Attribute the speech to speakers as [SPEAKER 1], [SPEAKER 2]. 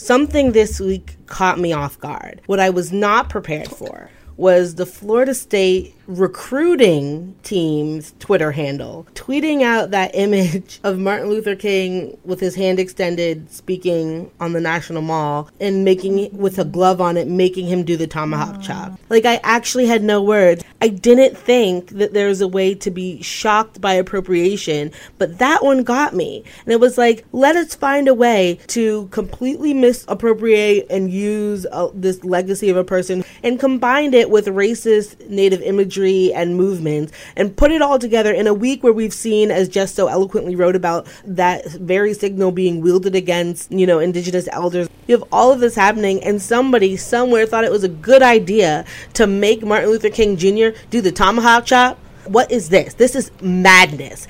[SPEAKER 1] Something this week caught me off guard. What I was not prepared for was the Florida State recruiting team's Twitter handle tweeting out that image of Martin Luther King with his hand extended speaking on the National Mall and making with a glove on it, making him do the tomahawk chop. Like, I actually had no words. I didn't think that there was a way to be shocked by appropriation, but that one got me. And it was like, let us find a way to completely misappropriate and use uh, this legacy of a person and combine it with racist native imagery and movements and put it all together in a week where we've seen, as Jess so eloquently wrote about, that very signal being wielded against, you know, indigenous elders. You have all of this happening, and somebody somewhere thought it was a good idea to make Martin Luther King Jr. do the tomahawk chop. What is this? This is madness.